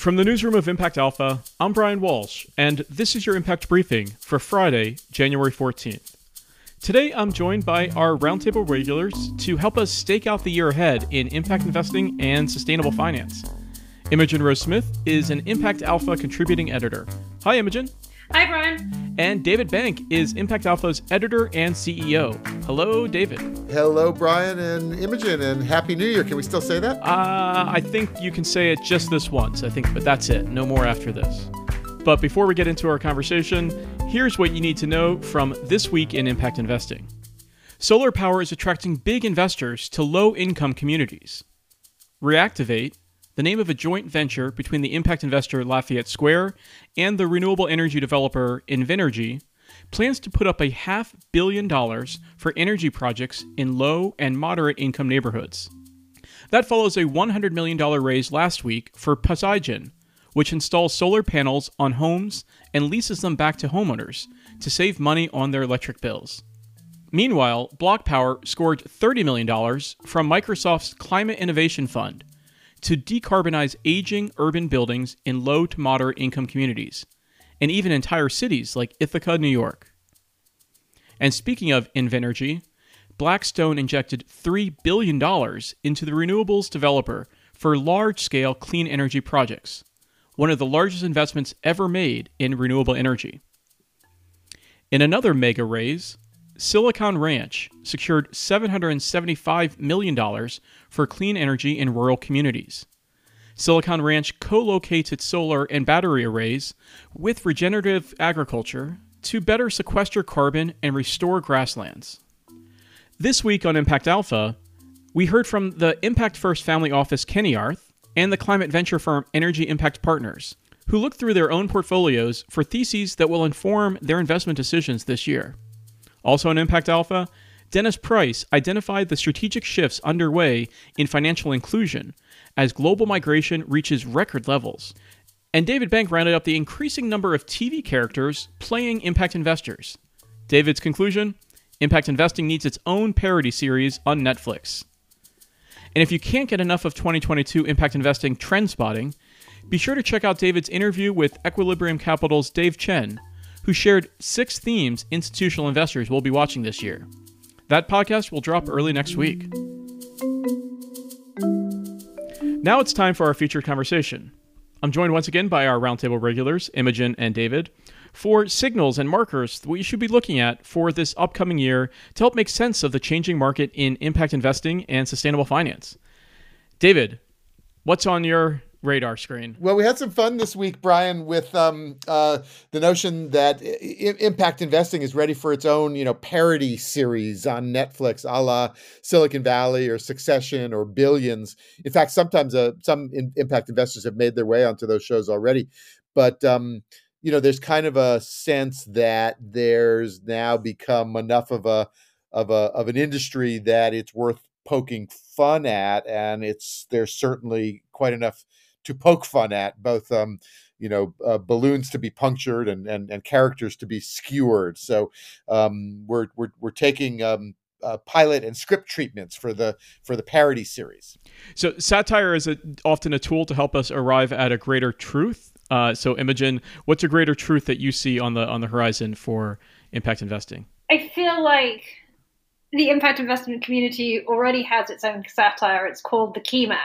From the newsroom of Impact Alpha, I'm Brian Walsh, and this is your Impact Briefing for Friday, January 14th. Today, I'm joined by our roundtable regulars to help us stake out the year ahead in impact investing and sustainable finance. Imogen Rose Smith is an Impact Alpha contributing editor. Hi, Imogen. Hi, Brian. And David Bank is Impact Alpha's editor and CEO. Hello, David. Hello, Brian and Imogen, and Happy New Year. Can we still say that? Uh, I think you can say it just this once, I think, but that's it. No more after this. But before we get into our conversation, here's what you need to know from this week in impact investing. Solar power is attracting big investors to low income communities. Reactivate the name of a joint venture between the impact investor Lafayette Square and the renewable energy developer Invenergy, plans to put up a half billion dollars for energy projects in low and moderate income neighborhoods. That follows a $100 million raise last week for PosiGen, which installs solar panels on homes and leases them back to homeowners to save money on their electric bills. Meanwhile, BlocPower scored $30 million from Microsoft's Climate Innovation Fund to decarbonize aging urban buildings in low to moderate income communities, and even entire cities like Ithaca, New York. And speaking of Invenergy, Blackstone injected $3 billion into the renewables developer for large scale clean energy projects, one of the largest investments ever made in renewable energy. In another mega raise, Silicon Ranch secured $775 million for clean energy in rural communities. Silicon Ranch co locates its solar and battery arrays with regenerative agriculture to better sequester carbon and restore grasslands. This week on Impact Alpha, we heard from the Impact First Family Office Ceniarth and the climate venture firm Energy Impact Partners, who looked through their own portfolios for theses that will inform their investment decisions this year. Also on Impact Alpha, Dennis Price identified the strategic shifts underway in financial inclusion as global migration reaches record levels. And David Bank rounded up the increasing number of TV characters playing impact investors. David's conclusion Impact investing needs its own parody series on Netflix. And if you can't get enough of 2022 impact investing trend spotting, be sure to check out David's interview with Equilibrium Capital's Dave Chen who shared six themes institutional investors will be watching this year. That podcast will drop early next week. Now it's time for our featured conversation. I'm joined once again by our roundtable regulars, Imogen and David, for signals and markers that you should be looking at for this upcoming year to help make sense of the changing market in impact investing and sustainable finance. David, what's on your radar screen. Well, we had some fun this week, Brian, with um, uh, the notion that I- impact investing is ready for its own, you know, parody series on Netflix, a la Silicon Valley or Succession or Billions. In fact, sometimes uh, some in- impact investors have made their way onto those shows already, but. Um, you know, there's kind of a sense that there's now become enough of a of a of an industry that it's worth poking fun at, and it's there's certainly quite enough to poke fun at, both um, you know uh, balloons to be punctured and, and and characters to be skewered. So um, we're we're we're taking. Um, uh, pilot and script treatments for the for the parody series. So satire is a, often a tool to help us arrive at a greater truth. Uh, so Imogen, what's a greater truth that you see on the on the horizon for impact investing? I feel like the impact investment community already has its own satire. It's called the Key Man,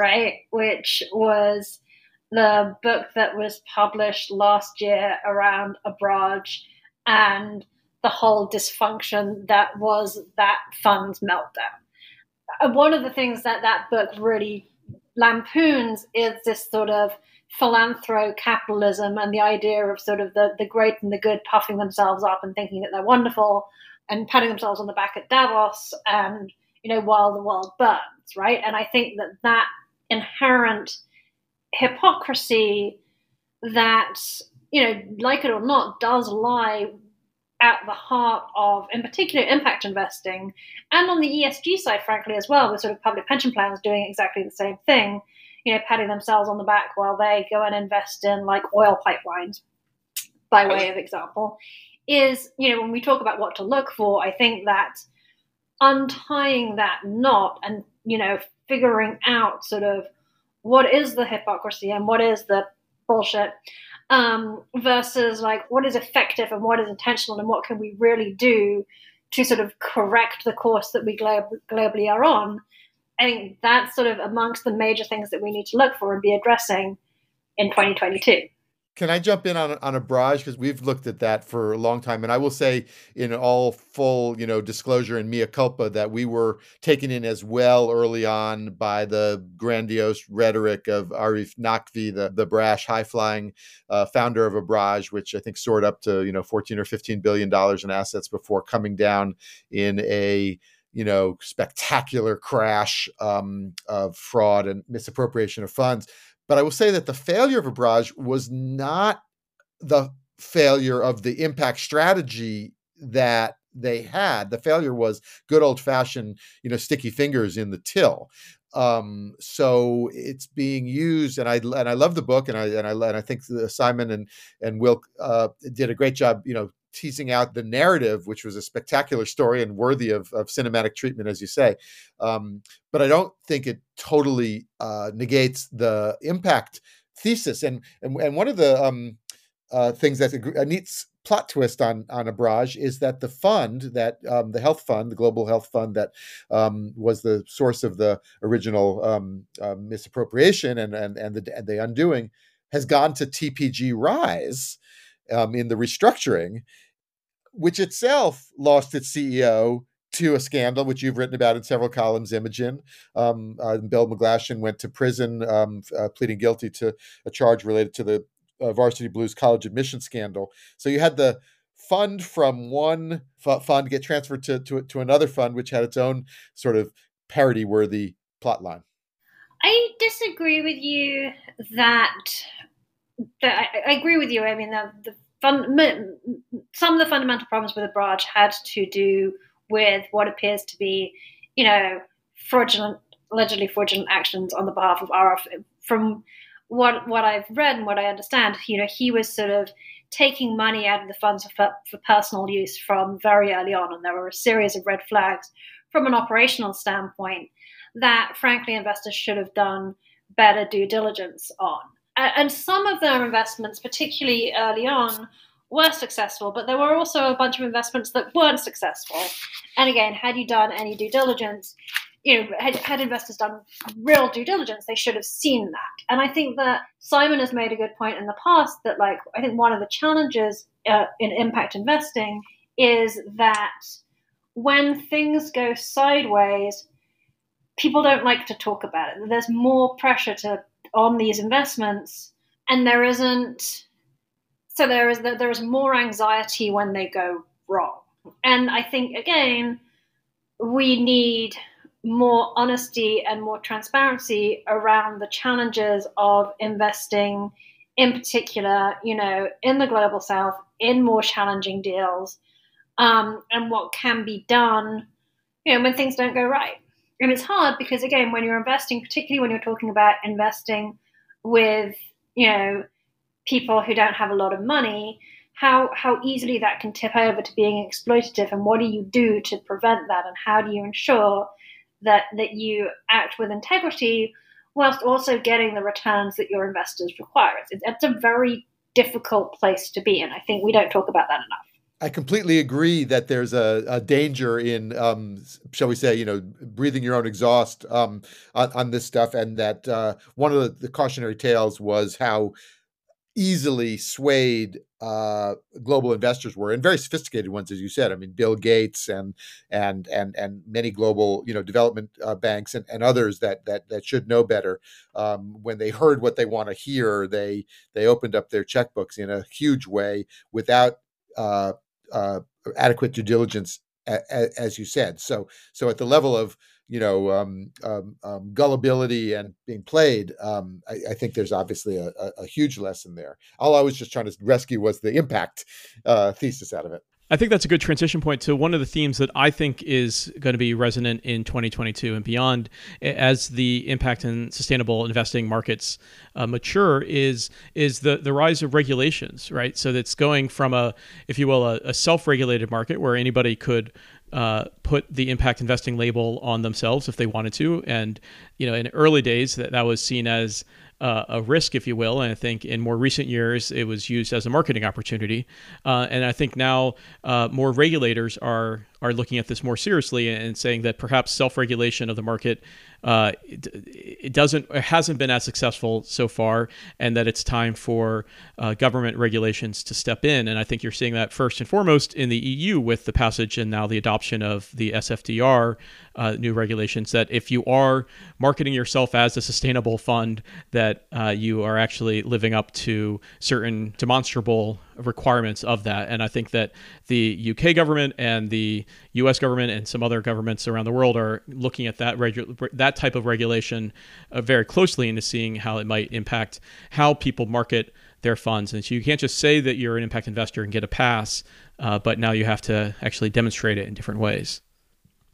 right? Which was the book that was published last year around Abraj and the whole dysfunction that was that fund's meltdown. Uh, one of the things that that book really lampoons is this sort of philanthro capitalism and the idea of sort of the, the great and the good puffing themselves up and thinking that they're wonderful and patting themselves on the back at Davos and, you know, while the world burns, right? And I think that that inherent hypocrisy that, you know, like it or not, does lie at the heart of, in particular, impact investing, and on the ESG side, frankly, as well, with sort of public pension plans doing exactly the same thing, you know, patting themselves on the back while they go and invest in like oil pipelines, by way of example, is, you know, when we talk about what to look for, I think that untying that knot and, you know, figuring out sort of what is the hypocrisy and what is the bullshit um, versus like what is effective and what is intentional and what can we really do to sort of correct the course that we globally are on. I think that's sort of amongst the major things that we need to look for and be addressing in 2022. Can I jump in on on Abraj because we've looked at that for a long time, and I will say, in all full, you know, disclosure and mea culpa, that we were taken in as well early on by the grandiose rhetoric of Arif Naqvi, the the brash, high flying uh, founder of Abraj, which I think soared up to you know 14 or 15 billion dollars in assets before coming down in a you know spectacular crash um, of fraud and misappropriation of funds but I will say that the failure of Abraj was not the failure of the impact strategy that they had. The failure was good old fashioned, you know, sticky fingers in the till. Um, so it's being used, and I and I love the book, and I and I and I think Simon and and Will uh, did a great job, you know, teasing out the narrative, which was a spectacular story and worthy of, of cinematic treatment, as you say. Um, but I don't think it totally uh, negates the impact thesis. And and, and one of the um, uh, things that's a, a, neat plot twist on on Abraj is that the fund that um, the health fund, the global health fund that um, was the source of the original um, uh, misappropriation and and and the, and the undoing, has gone to TPG Rise um, in the restructuring, which itself lost its CEO to a scandal, which you've written about in several columns, Imogen. Um, uh, Bill McGlashan went to prison, um, uh, pleading guilty to a charge related to the uh, Varsity Blues college admission scandal. So you had the fund from one f- fund get transferred to, to, to another fund, which had its own sort of parody-worthy plot line. I disagree with you that I, I, agree with you. I mean, the, the fun, some of the fundamental problems with Abraj had to do with what appears to be, you know, fraudulent, allegedly fraudulent actions on the behalf of Arif. From what what I've read and what I understand, you know, he was sort of taking money out of the funds for, for personal use from very early on, and there were a series of red flags from an operational standpoint that, frankly, investors should have done better due diligence on and some of their investments, particularly early on, were successful, but there were also a bunch of investments that weren't successful. And again, had you done any due diligence, you know, had, had investors done real due diligence, they should have seen that. And I think that Simon has made a good point in the past that, like, I think one of the challenges uh, in impact investing is that when things go sideways, people don't like to talk about it. There's more pressure to on these investments, and there isn't. So there is there is more anxiety when they go wrong, and I think again we need more honesty and more transparency around the challenges of investing in particular you know in the global south in more challenging deals um, and what can be done you know when things don't go right and it's hard because again when you're investing particularly when you're talking about investing with you know people who don't have a lot of money how how easily that can tip over to being exploitative. And what do you do to prevent that? And how do you ensure that that you act with integrity whilst also getting the returns that your investors require? It's, it's a very difficult place to be and i think we don't talk about that enough I completely agree that there's a, a danger in, um, shall we say, you know, breathing your own exhaust um, on, on, this stuff, and that uh, one of the, the, cautionary tales was how easily swayed uh, global investors were, and very sophisticated ones, as you said. I mean, Bill Gates and and and and many global, you know, development uh, banks and, and others that that that should know better. Um, when they heard what they want to hear, they they opened up their checkbooks in a huge way without uh, uh, adequate due diligence, a, a, as you said. So, so at the level of you know um, um, um, gullibility and being played, um, I, I, think there's obviously a, a, huge lesson there. All I was just trying to rescue was the impact uh, thesis out of it. I think that's a good transition point to one of the themes that I think is going to be resonant in 2022 and beyond as the impact and sustainable investing markets uh, mature is is the the rise of regulations, right? So that's going from a, if you will, a, a self-regulated market where anybody could uh, put the impact investing label on themselves if they wanted to. And you know, in early days, that that was seen as uh, a risk, if you will. And I think in more recent years, it was used as a marketing opportunity. Uh, and I think now uh, more regulators are are looking at this more seriously and saying that perhaps self-regulation of the market uh, it, it, doesn't it hasn't been as successful so far, and that it's time for uh, government regulations to step in. And I think you're seeing that first and foremost in the EU with the passage and now the adoption of the SFDR uh, new regulations. That if you are marketing yourself as a sustainable fund, that uh, you are actually living up to certain demonstrable requirements of that. And I think that the UK government and the US government and some other governments around the world are looking at that regu- that type of regulation uh, very closely into seeing how it might impact how people market their funds. And so you can't just say that you're an impact investor and get a pass, uh, but now you have to actually demonstrate it in different ways.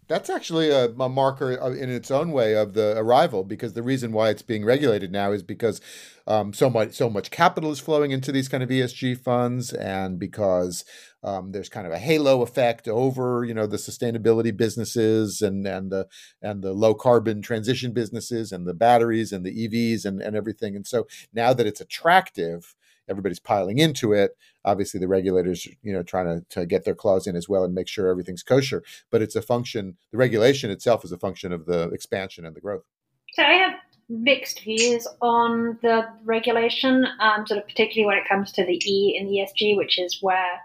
That's actually a, a, marker in its own way of the arrival, because the reason why it's being regulated now is because um, so much so much capital is flowing into these kind of ESG funds, and because um, there's kind of a halo effect over you know the sustainability businesses and and the and the low carbon transition businesses and the batteries and the EVs and and everything. And so now that it's attractive, everybody's piling into it. Obviously, the regulators, you know, trying to, to get their claws in as well and make sure everything's kosher. But it's a function. The regulation itself is a function of the expansion and the growth. So I have mixed views on the regulation, um, sort of particularly when it comes to the E in ESG, which is where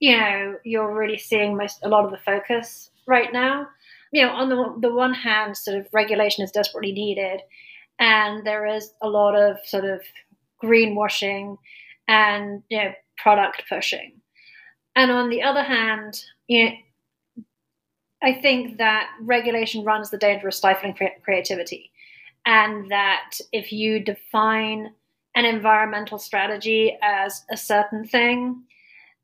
you know you're really seeing most a lot of the focus right now. You know, on the the one hand, sort of regulation is desperately needed, and there is a lot of sort of greenwashing and you know product pushing. And on the other hand, you know, I think that regulation runs the danger of stifling creativity, and that if you define an environmental strategy as a certain thing,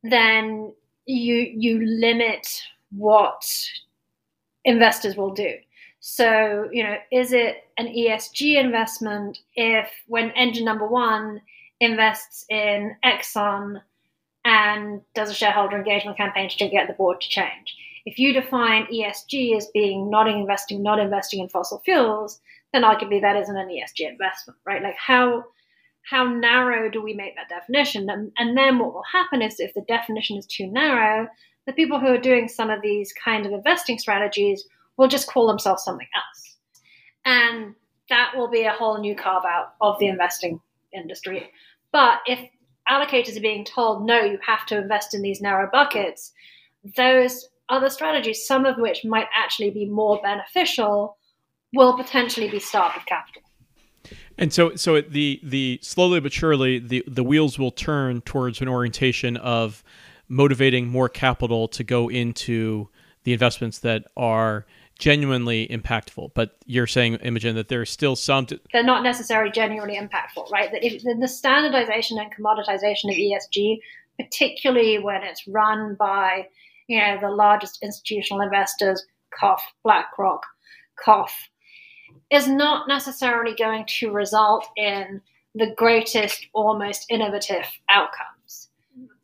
then you you limit what investors will do. So, you know, is it an ESG investment if when engine number one invests in Exxon and does a shareholder engagement campaign to get the board to change? If you define ESG as being not investing, not investing in fossil fuels, then arguably that isn't an ESG investment, right? Like how how narrow do we make that definition? And, and then what will happen is if the definition is too narrow, the people who are doing some of these kind of investing strategies will just call themselves something else. And that will be a whole new carve out of the investing industry. But if allocators are being told, no, you have to invest in these narrow buckets, those other strategies, some of which might actually be more beneficial, will potentially be starved of capital. And so, so the the slowly but surely the the wheels will turn towards an orientation of motivating more capital to go into the investments that are genuinely impactful. But you're saying, Imogen, that there's still some. They're not necessarily genuinely impactful, right? That if, the standardization and commoditization of ESG, particularly when it's run by you know the largest institutional investors, cough BlackRock, cough, is not necessarily going to result in the greatest or most innovative outcomes.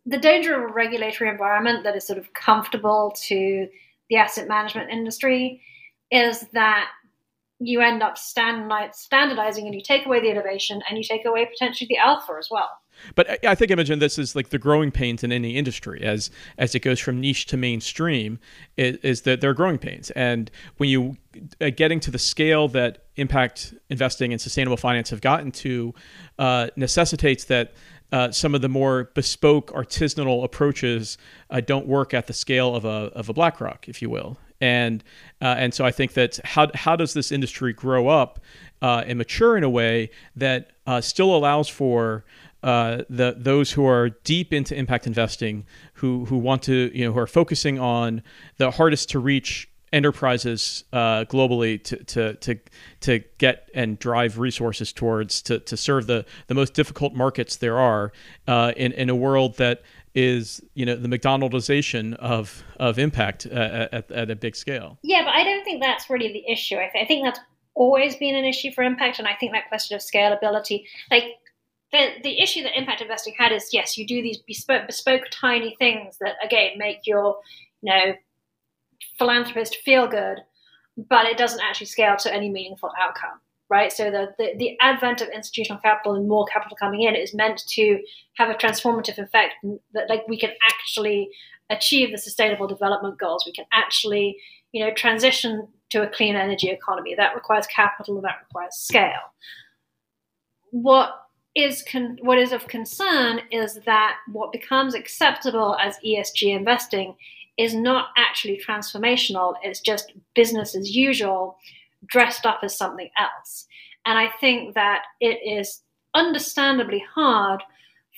The danger of a regulatory environment that is sort of comfortable to the asset management industry is that you end up standardizing and you take away the innovation and you take away potentially the alpha as well. But I think, Imogen, this is like the growing pains in any industry as as it goes from niche to mainstream, is, is that there are growing pains. And when you uh, getting to the scale that impact investing and sustainable finance have gotten to, uh, necessitates that uh, some of the more bespoke artisanal approaches uh, don't work at the scale of a of a BlackRock, if you will. And uh, and so I think that how how does this industry grow up and mature in a way that still allows for uh, the those who are deep into impact investing, who who want to you know who are focusing on the hardest to reach enterprises uh, globally to, to to to get and drive resources towards to, to serve the the most difficult markets there are uh, in in a world that is you know the McDonaldization of of impact uh, at, at a big scale. Yeah, but I don't think that's really the issue. I, th- I think that's always been an issue for impact, and I think that question of scalability, like the the issue that impact investing had is yes, you do these bespoke, bespoke tiny things that again make your you know philanthropist feel good, but it doesn't actually scale to any meaningful outcome right? So the, the, the, advent of institutional capital and more capital coming in is meant to have a transformative effect that like we can actually achieve the sustainable development goals. We can actually, you know, transition to a clean energy economy. That requires capital, and that requires scale. What is con- what is of concern is that what becomes acceptable as ESG investing is not actually transformational. It's just business as usual dressed up as something else. And I think that it is understandably hard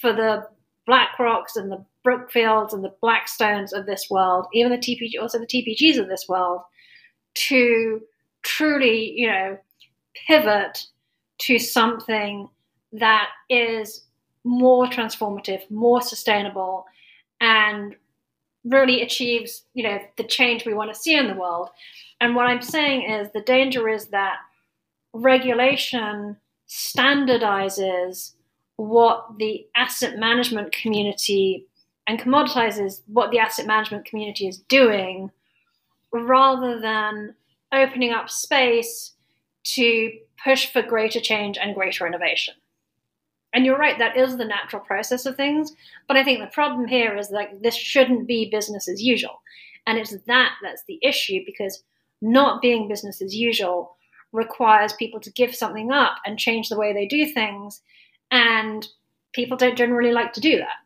for the BlackRocks and the Brookfields and the Blackstones of this world, even the TPG, also the TPGs of this world, to truly, you know, pivot to something that is more transformative, more sustainable, and really achieves, you know, the change we want to see in the world. And what I'm saying is the danger is that regulation standardizes what the asset management community and commoditizes what the asset management community is doing rather than opening up space to push for greater change and greater innovation. And you're right, that is the natural process of things. But I think the problem here is that this shouldn't be business as usual. And it's that that's the issue because not being business as usual requires people to give something up and change the way they do things. And people don't generally like to do that.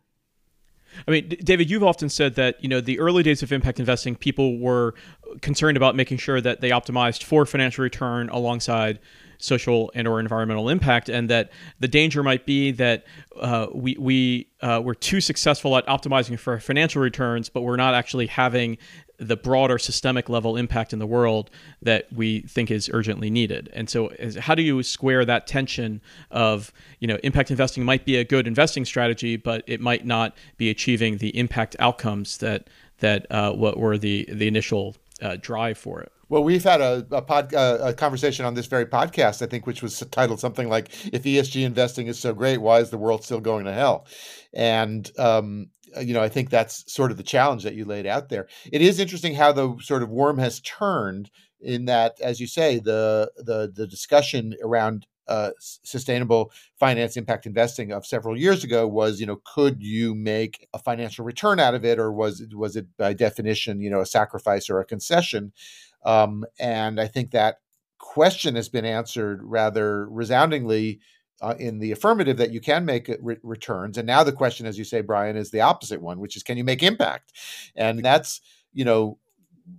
I mean, David, you've often said that you know the early days of impact investing, people were concerned about making sure that they optimized for financial return alongside social and or environmental impact, and that the danger might be that uh, we we uh, we're too successful at optimizing for financial returns, but we're not actually having the broader systemic level impact in the world that we think is urgently needed. And so, is, how do you square that tension of you know impact investing might be a good investing strategy, but it might not be achieving the impact outcomes that that uh, what were the the initial uh, drive for it? Well, we've had a a, pod, uh, a conversation on this very podcast, I think, which was titled something like "If ESG investing is so great, why is the world still going to hell?" And um, you know, I think that's sort of the challenge that you laid out there. It is interesting how the sort of worm has turned in that, as you say, the the the discussion around uh, sustainable finance impact investing of several years ago was, you know, could you make a financial return out of it, or was was it by definition, you know, a sacrifice or a concession? Um, and I think that question has been answered rather resoundingly uh, in the affirmative that you can make re- returns. And now the question, as you say, Brian, is the opposite one, which is can you make impact? And that's, you know,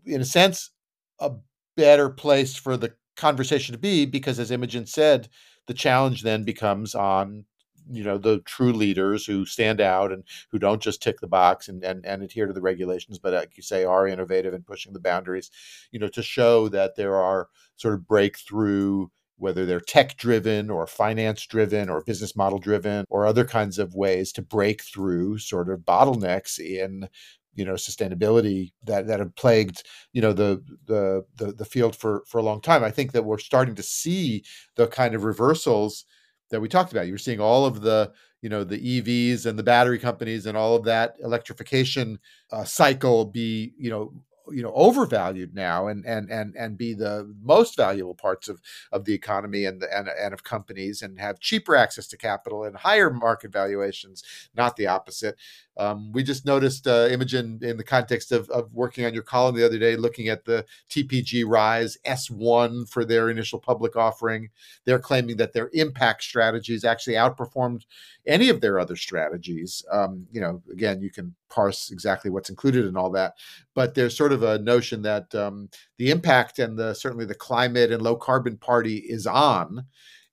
in a sense, a better place for the conversation to be because, as Imogen said, the challenge then becomes on you know the true leaders who stand out and who don't just tick the box and and, and adhere to the regulations but like you say are innovative and pushing the boundaries you know to show that there are sort of breakthrough whether they're tech driven or finance driven or business model driven or other kinds of ways to break through sort of bottlenecks in you know sustainability that that have plagued you know the the the, the field for for a long time. I think that we're starting to see the kind of reversals that we talked about. You're seeing all of the you know the evs and the battery companies and all of that electrification uh, cycle be you know you know overvalued now and and and and be the most valuable parts of of the economy and the, and and of companies and have cheaper access to capital and higher market valuations not the opposite um, we just noticed uh, Imogen in the context of, of working on your column the other day, looking at the TPG Rise S1 for their initial public offering. They're claiming that their impact strategies actually outperformed any of their other strategies. Um, you know, again, you can parse exactly what's included in all that, but there's sort of a notion that um, the impact and the certainly the climate and low carbon party is on.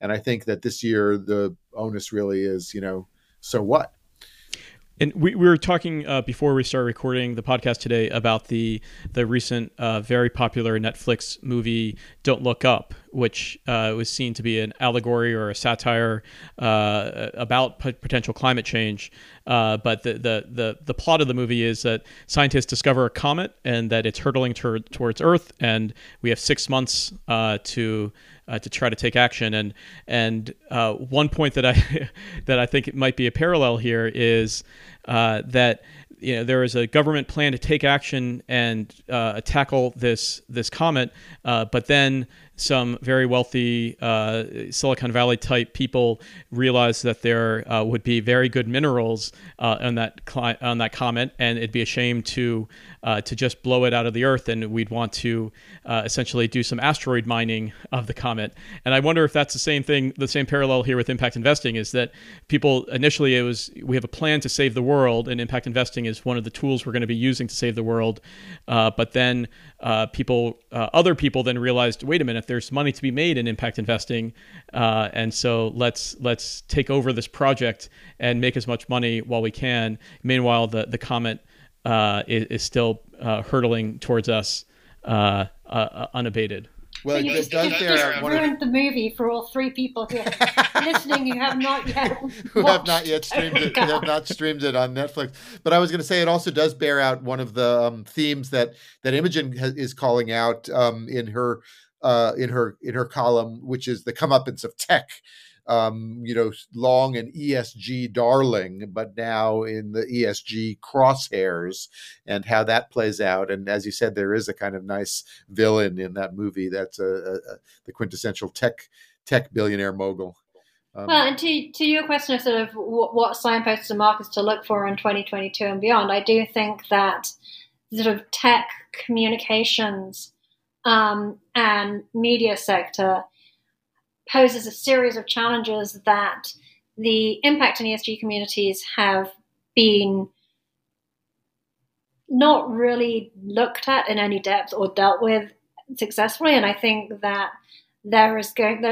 And I think that this year the onus really is, you know, so what? And we, we were talking uh, before we started recording the podcast today about the the recent uh, very popular Netflix movie Don't Look Up, which uh, was seen to be an allegory or a satire uh, about p- potential climate change. Uh, but the, the, the the plot of the movie is that scientists discover a comet and that it's hurtling ter- towards Earth, and we have six months uh, to uh, to try to take action. And and uh, one point that I that I think might be a parallel here is uh, that you know there is a government plan to take action and uh, tackle this this comet, uh, but then some very wealthy uh, Silicon Valley type people realized that there uh, would be very good minerals uh, on that cli- on that comet, and it'd be a shame to uh, to just blow it out of the earth, and we'd want to uh, essentially do some asteroid mining of the comet. And I wonder if that's the same thing, the same parallel here with impact investing is that people initially it was we have a plan to save the world, and impact investing is one of the tools we're going to be using to save the world. Uh, but then people, other people, then realized, wait a minute, there's money to be made in impact investing, uh, and so let's let's take over this project and make as much money while we can. Meanwhile, the the comet uh, is, is, still uh, hurtling towards us uh, unabated. Well, so you just, does just, just ruined of... the movie for all three people here listening who have not yet who have not yet streamed it, who have not streamed it on Netflix. But I was going to say it also does bear out one of the um, themes that that Imogen is calling out um, in her uh, in her in her column, which is the comeuppance of tech um, you know, long an ESG darling, but now in the ESG crosshairs and how that plays out. And as you said, there is a kind of nice villain in that movie that's a, a, a the quintessential tech tech billionaire mogul. Um, well, and to, to your question of sort of what, what signposts and markers to look for in 2022 and beyond, I do think that sort of tech communications um, and media sector poses a series of challenges that the impact and ESG communities have been not really looked at in any depth or dealt with successfully. And I think that there is going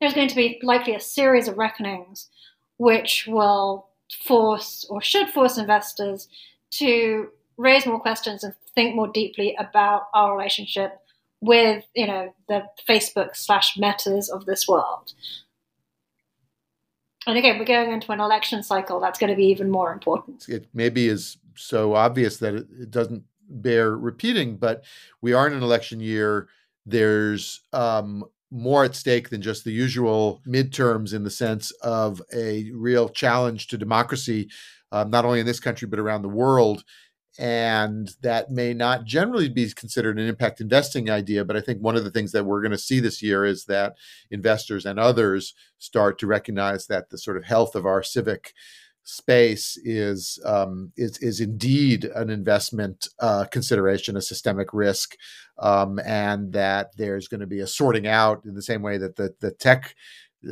there's going to be likely a series of reckonings which will force or should force investors to raise more questions and think more deeply about our relationship with you know the Facebook slash metas of this world. And again, we're going into an election cycle. That's going to be even more important. It maybe is so obvious that it, it doesn't bear repeating, but we are in an election year. There's um, more at stake than just the usual midterms in the sense of a real challenge to democracy, um, not only in this country, but around the world and that may not generally be considered an impact investing idea but i think one of the things that we're going to see this year is that investors and others start to recognize that the sort of health of our civic space is um, is is indeed an investment uh, consideration, a systemic risk, um, and that there's going to be a sorting out in the same way that the the tech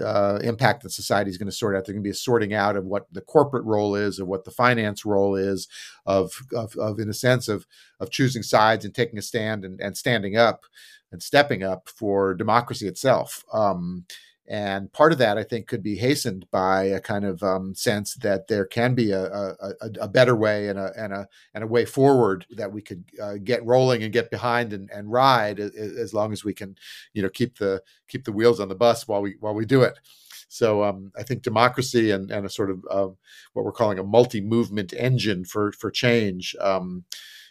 uh, impact that society is going to sort out. There's going to be a sorting out of what the corporate role is, of what the finance role is, of, of, of in a sense of of choosing sides and taking a stand and, and standing up and stepping up for democracy itself. Um, and part of that, I think, could be hastened by a kind of um, sense that there can be a, a, a, better way and a, and a and a way forward that we could uh, get rolling and get behind and, and ride as, long as we can, you know, keep the keep the wheels on the bus while we while we do it. So um, I think democracy and, and a sort of uh, what we're calling a multi-movement engine for for change um,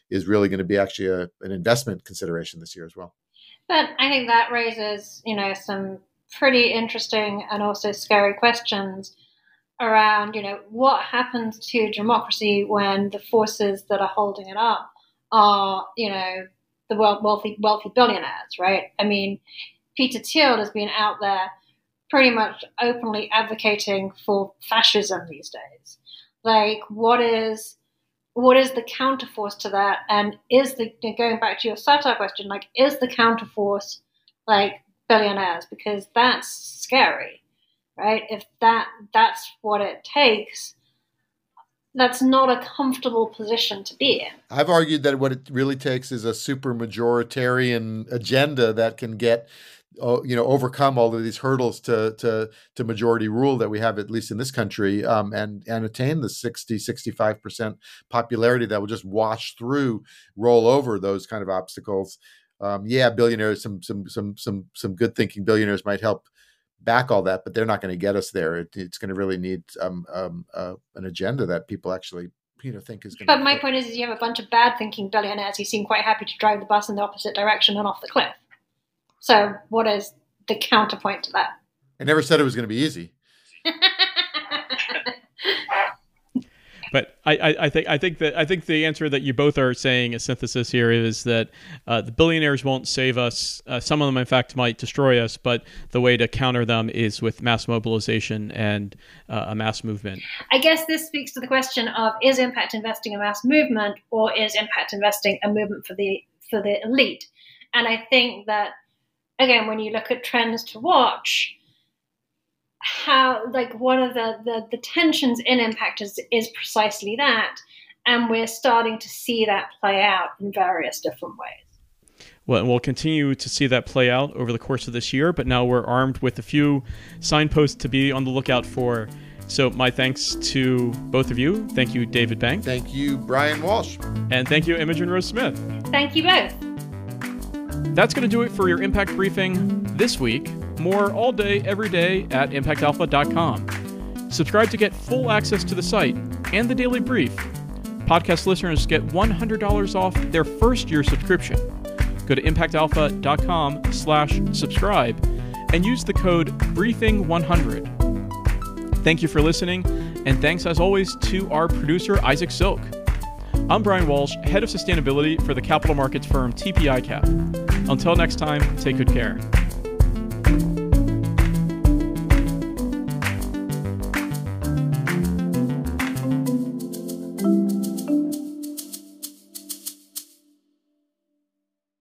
is really going to be actually a, an investment consideration this year as well. But I think that raises, you know, some pretty interesting and also scary questions around, you know, what happens to democracy when the forces that are holding it up are, you know, the wealthy wealthy billionaires, right? I mean, Peter Thiel has been out there pretty much openly advocating for fascism these days. Like, what is what is the counterforce to that? And is the going back to your satire question, like, is the counterforce like billionaires because that's scary, right? If that that's what it takes, that's not a comfortable position to be in. I've argued that what it really takes is a super majoritarian agenda that can get uh, you know overcome all of these hurdles to to to majority rule that we have at least in this country um, and and attain the 60 65% popularity that will just wash through roll over those kind of obstacles um, yeah, billionaires, some some some some some good thinking billionaires might help back all that, but they're not going to get us there. It, it's going to really need um, um, uh, an agenda that people actually you know think is going. To. But my point is, is you have a bunch of bad thinking billionaires who seem quite happy to drive the bus in the opposite direction and off the cliff. So, what is the counterpoint to that? I never said it was going to be easy. But I, I, I, think I think that I think the answer that you both are saying a synthesis here is that uh, the billionaires won't save us. Uh, some of them, in fact, might destroy us. But the way to counter them is with mass mobilization and uh, a mass movement. I guess this speaks to the question of: Is impact investing a mass movement, or is impact investing a movement for the for the elite? And I think that again, when you look at trends to watch how like one of the, the, the tensions in impact is, is precisely that and we're starting to see that play out in various different ways well, and we'll continue to see that play out over the course of this year, but now we're armed with a few signposts to be on the lookout for. So, my thanks to both of you. Thank you, David Bank. Thank you, Brian Walsh. And thank you, Imogen Rose Smith. Thank you both. That's going to do it for your Impact Briefing this week. More all day, every day at impactalpha.com. Subscribe to get full access to the site and the daily brief. Podcast listeners get $100 off their first year subscription. Go to impactalpha.com slash subscribe and use the code BRIEFING100. Thank you for listening, and thanks as always to our producer, Isaac Silk. I'm Brian Walsh, Head of Sustainability for the capital markets firm TP ICAP. Until next time, take good care.